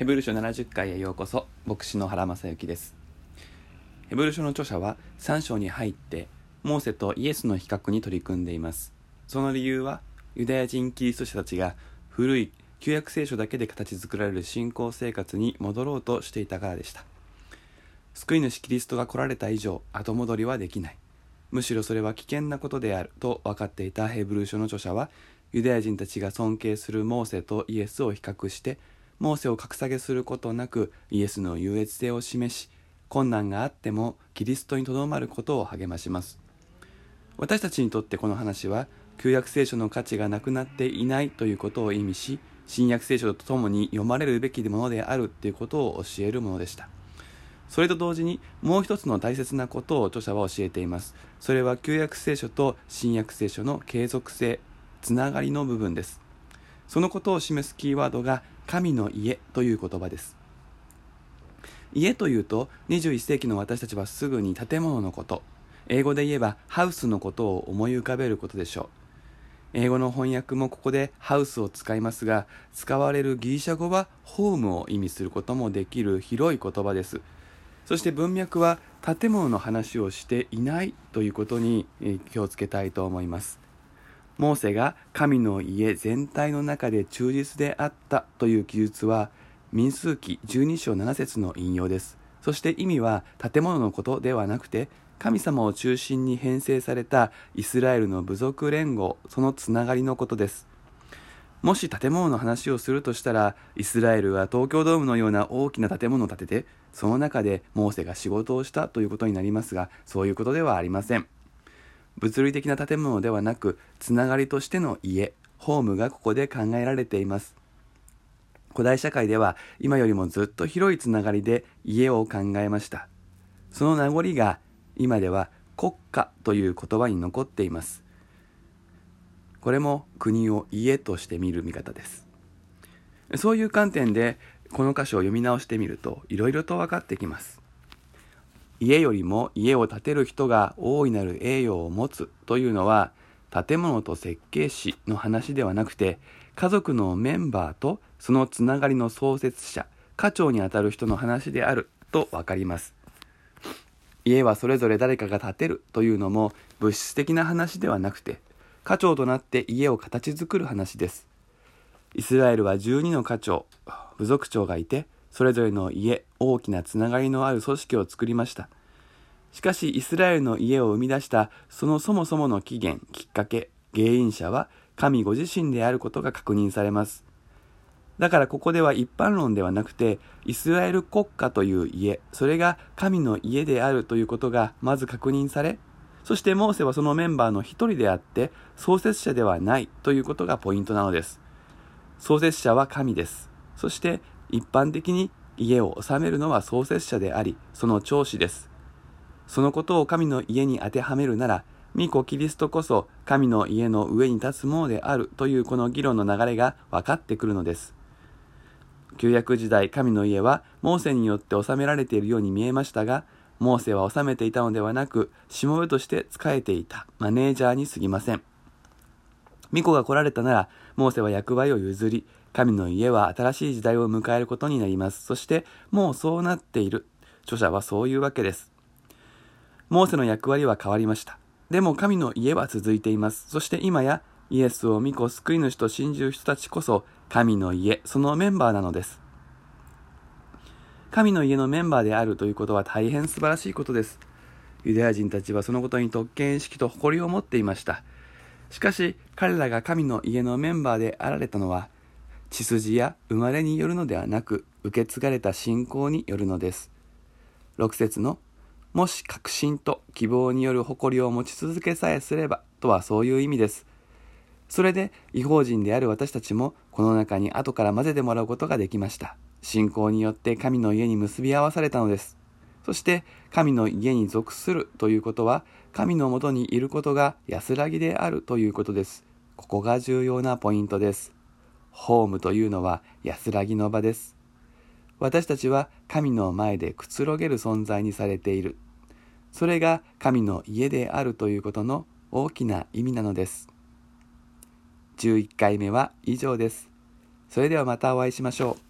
ヘブル書70回へようこそ牧師の原正幸です。ヘブル書の著者は3章に入ってモーセとイエスの比較に取り組んでいます。その理由はユダヤ人キリスト者たちが古い旧約聖書だけで形作られる信仰生活に戻ろうとしていたからでした。救い主キリストが来られた以上後戻りはできない。むしろそれは危険なことであると分かっていたヘブル書の著者はユダヤ人たちが尊敬するモーセとイエスを比較してモーセを格下げすることなくイエスの優越性を示し困難があってもキリストにとどまることを励まします。私たちにとってこの話は旧約聖書の価値がなくなっていないということを意味し新約聖書とともに読まれるべきものであるということを教えるものでした。それと同時にもう一つの大切なことを著者は教えています。それは旧約聖書と新約聖書の継続性つながりの部分です。そのことを示すキーワードが神の家という言葉です。家というと21世紀の私たちはすぐに建物のこと。英語で言えばハウスのことを思い浮かべることでしょう。英語の翻訳もここでハウスを使いますが使われるギリシャ語はホームを意味することもできる広い言葉です。そして文脈は建物の話をしていないということに気をつけたいと思います。モーセが神の家全体の中で忠実であったという記述は民数記12章7節の引用です。そして意味は建物のことではなくて神様を中心に編成されたイスラエルの部族連合そのつながりのことです。もし建物の話をするとしたらイスラエルは東京ドームのような大きな建物を建ててその中でモーセが仕事をしたということになりますがそういうことではありません。物理的な建物ではなくつながりとしての家ホームがここで考えられています。古代社会では今よりもずっと広いつながりで家を考えました。その名残が今では国家という言葉に残っています。これも国を家として見る見方です。そういう観点でこの箇所を読み直してみるといろいろと分かってきます。家よりも家を建てる人が大いなる栄誉を持つというのは建物と設計士の話ではなくて家族のメンバーとそのつながりの創設者家長にあたる人の話であると分かります。家はそれぞれ誰かが建てるというのも物質的な話ではなくて家長となって家を形作る話です。イスラエルは12の家長部族長がいてそれぞれの家、大きなつながりのある組織を作りました。しかし、イスラエルの家を生み出したそのそもそもの起源、きっかけ、原因者は神ご自身であることが確認されます。だからここでは一般論ではなくて、イスラエル国家という家、それが神の家であるということがまず確認され、そしてモーセはそのメンバーの一人であって、創設者ではないということがポイントなのです。創設者は神です。そして一般的に家を治めるのは創設者であり、その長子です。そのことを神の家に当てはめるなら、巫女キリストこそ神の家の上に立つものであるというこの議論の流れが分かってくるのです。旧約時代、神の家はモーセによって治められているように見えましたが、モーセは治めていたのではなく、しもべとして仕えていたマネージャーに過ぎません。巫女が来られたなら、モーセは役割を譲り、神の家は新しい時代を迎えることになります。そして、もうそうなっている。著者はそういうわけです。モーセの役割は変わりました。でも神の家は続いています。そして今やイエスを御子救い主と信じる人たちこそ神の家、そのメンバーなのです。神の家のメンバーであるということは大変素晴らしいことです。ユダヤ人たちはそのことに特権意識と誇りを持っていました。しかし彼らが神の家のメンバーであられたのは血筋や生まれによるのではなく受け継がれた信仰によるのです。6節のもし確信と希望による誇りを持ち続けさえすればとはそういう意味です。それで違法人である私たちもこの中に後から混ぜてもらうことができました。信仰によって神の家に結び合わされたのです。そして神の家に属するということは神のもとにいることが安らぎであるということです。ここが重要なポイントです。ホームというのは安らぎの場です。私たちは神の前でくつろげる存在にされている。それが神の家であるということの大きな意味なのです。11回目は以上です。それではまたお会いしましょう。